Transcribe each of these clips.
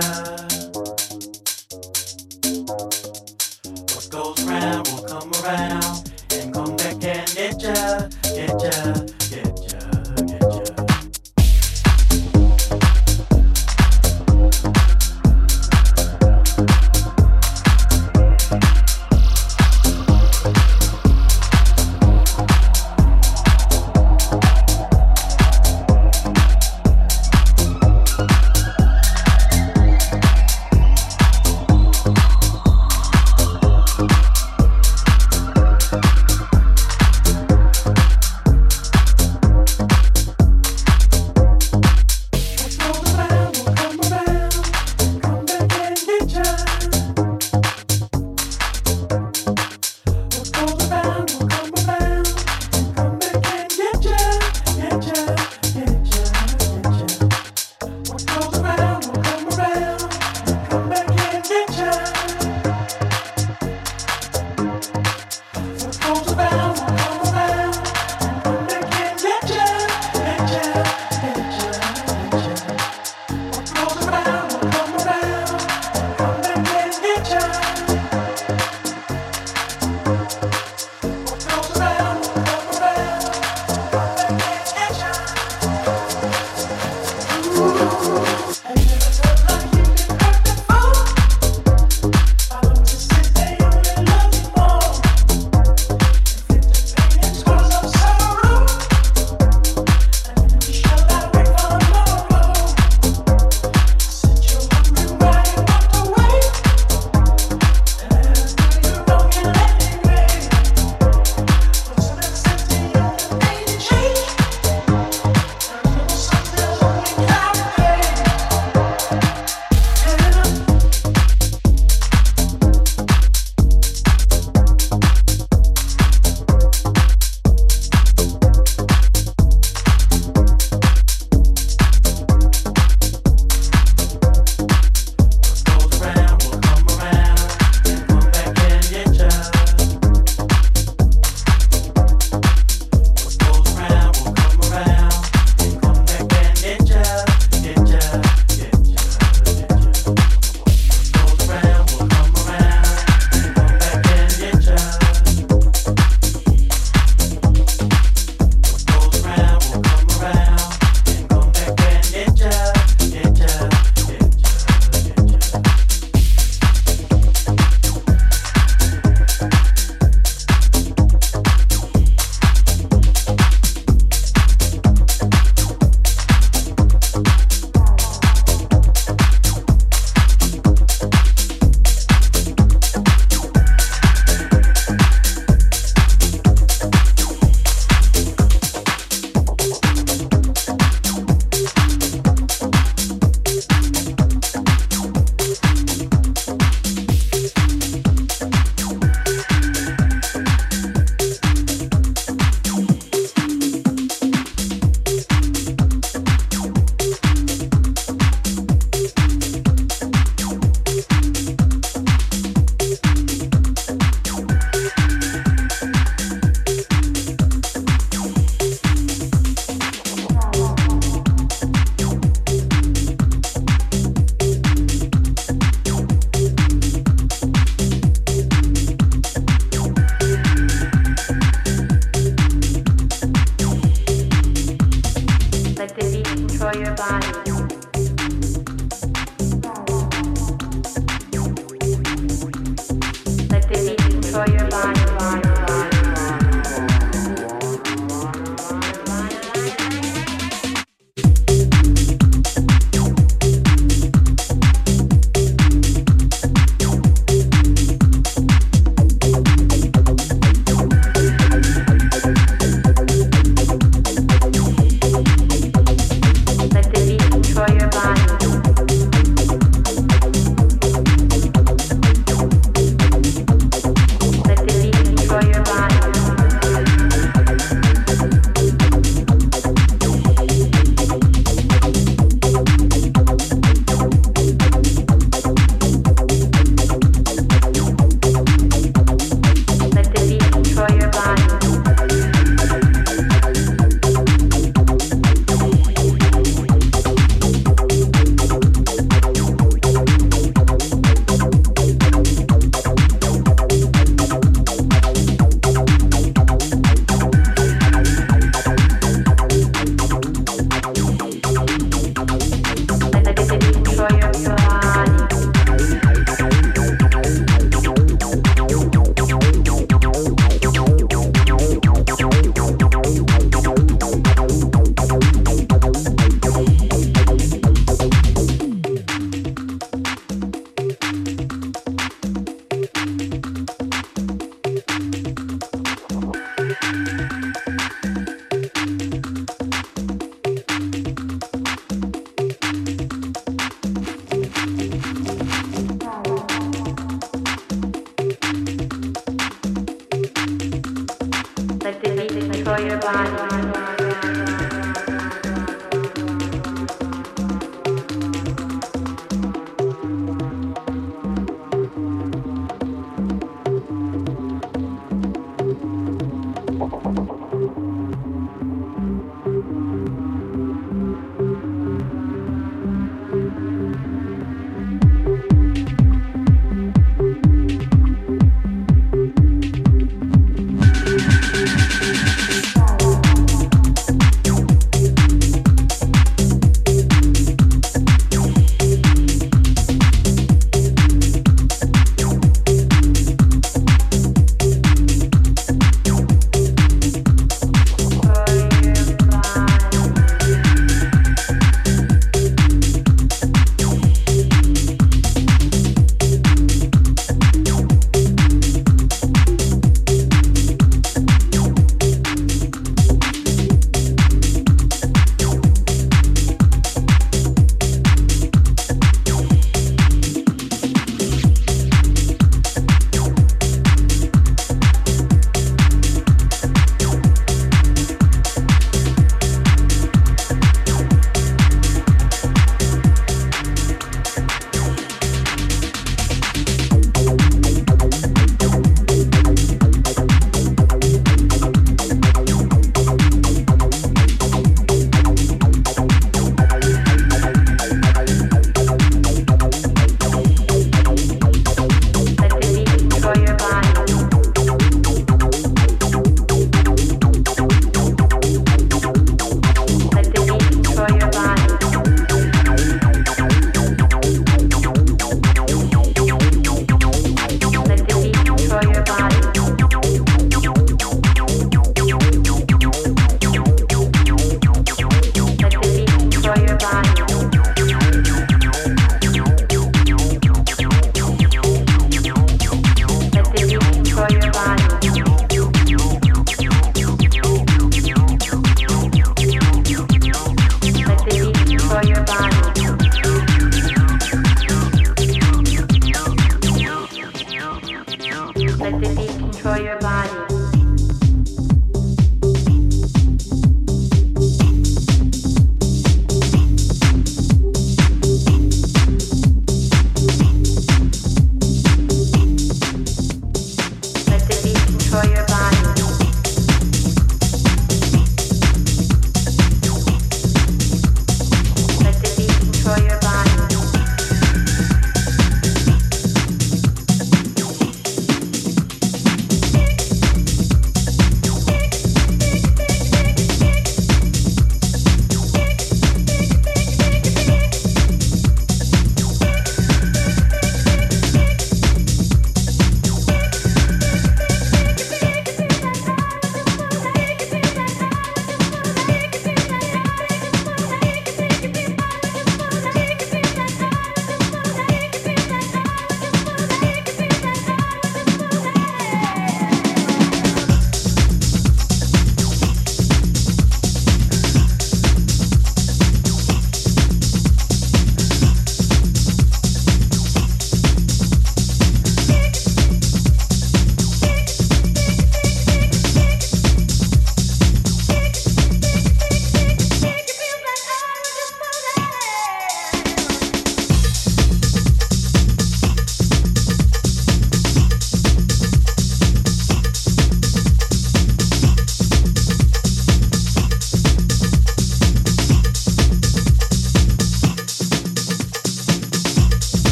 Ciao.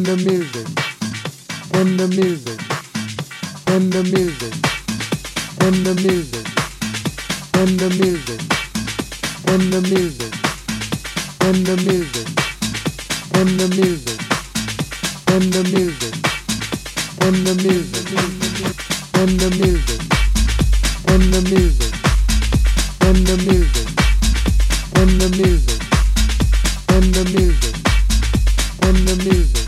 When the music, In the music, In the music, In the music, In the music, In the music, In the music, In the music, In the music, In the music, In the music, In the music, In the music, In the music, In the music, when the music.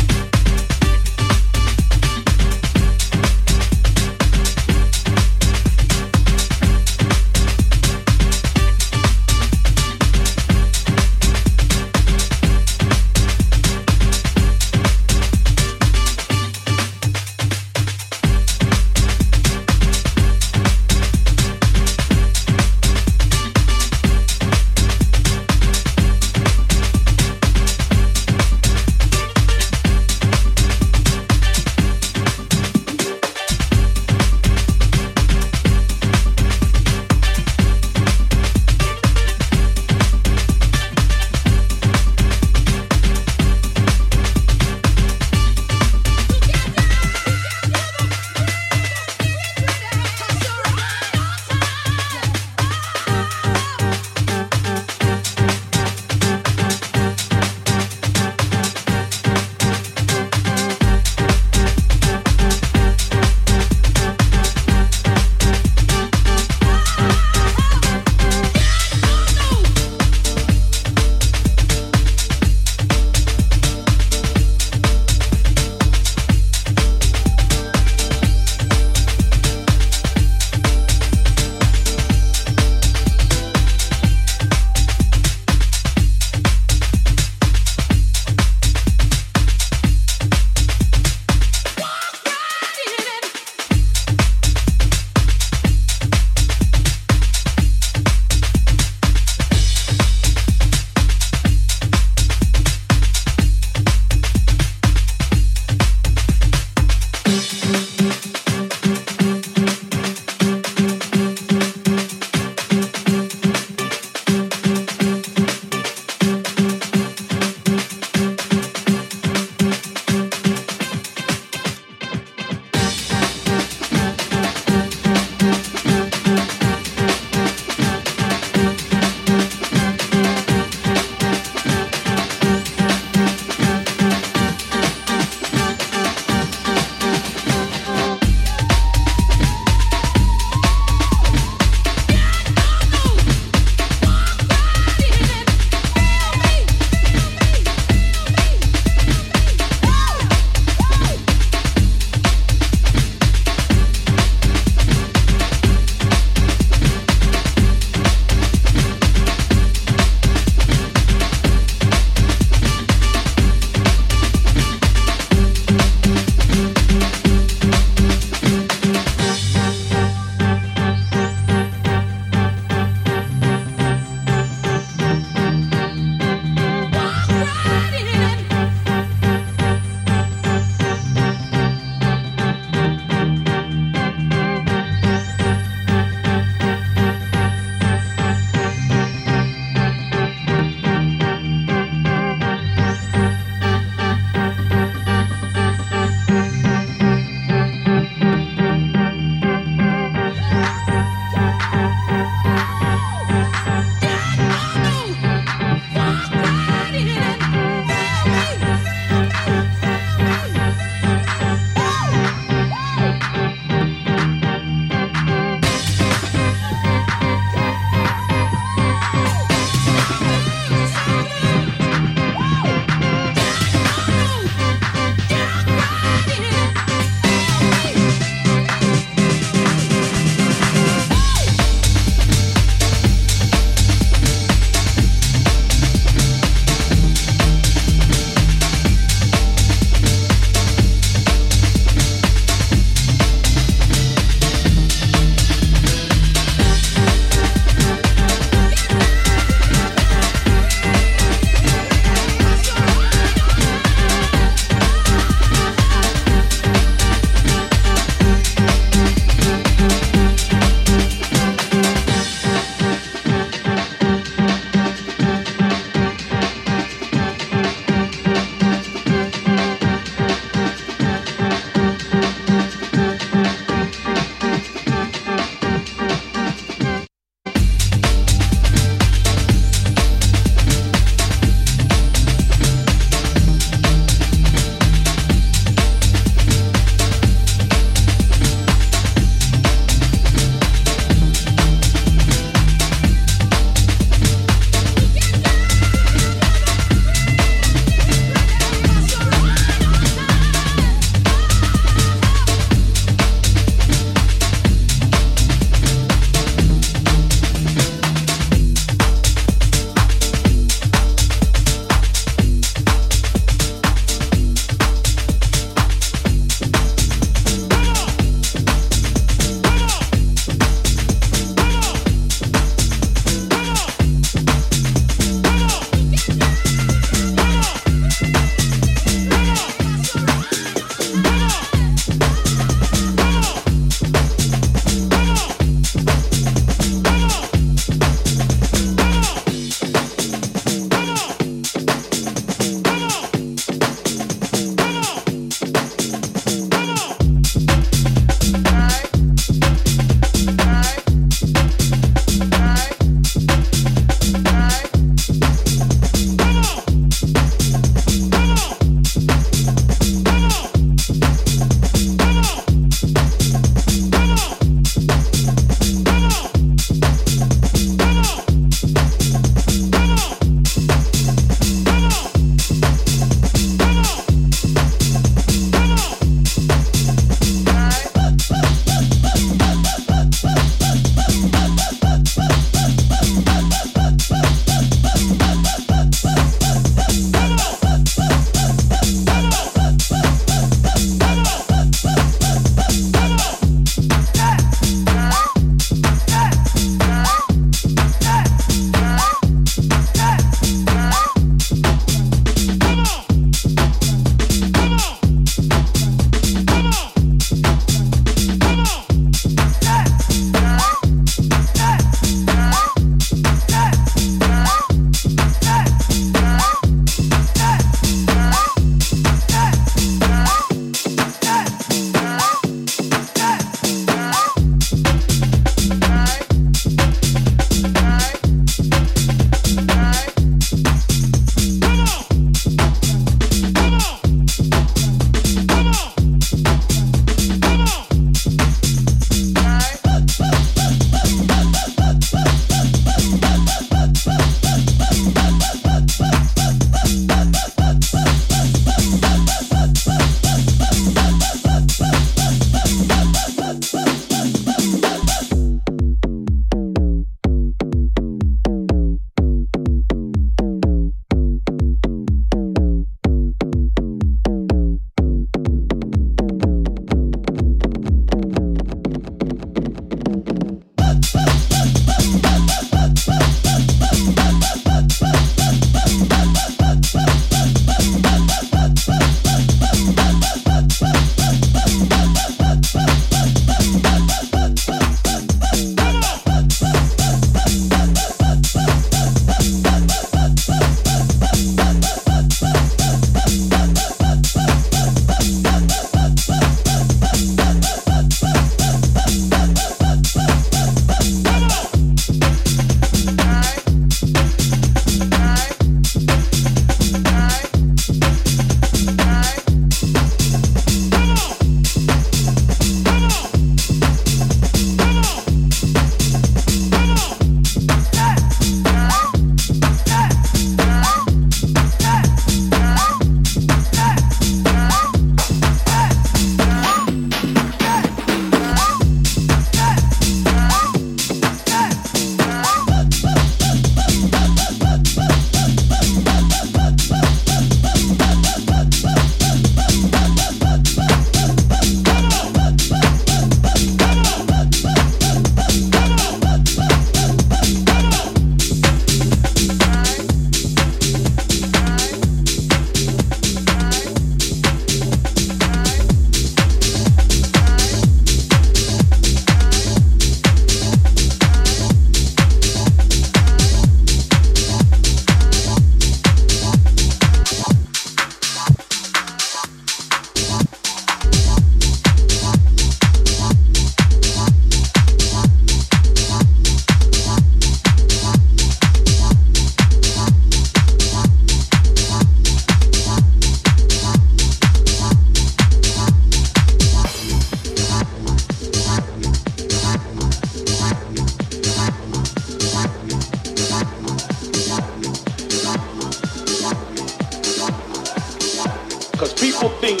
Think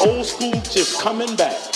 old school just coming back.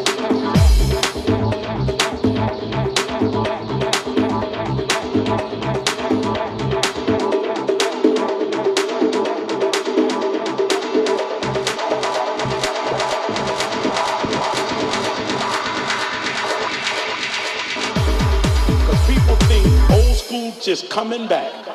just coming back.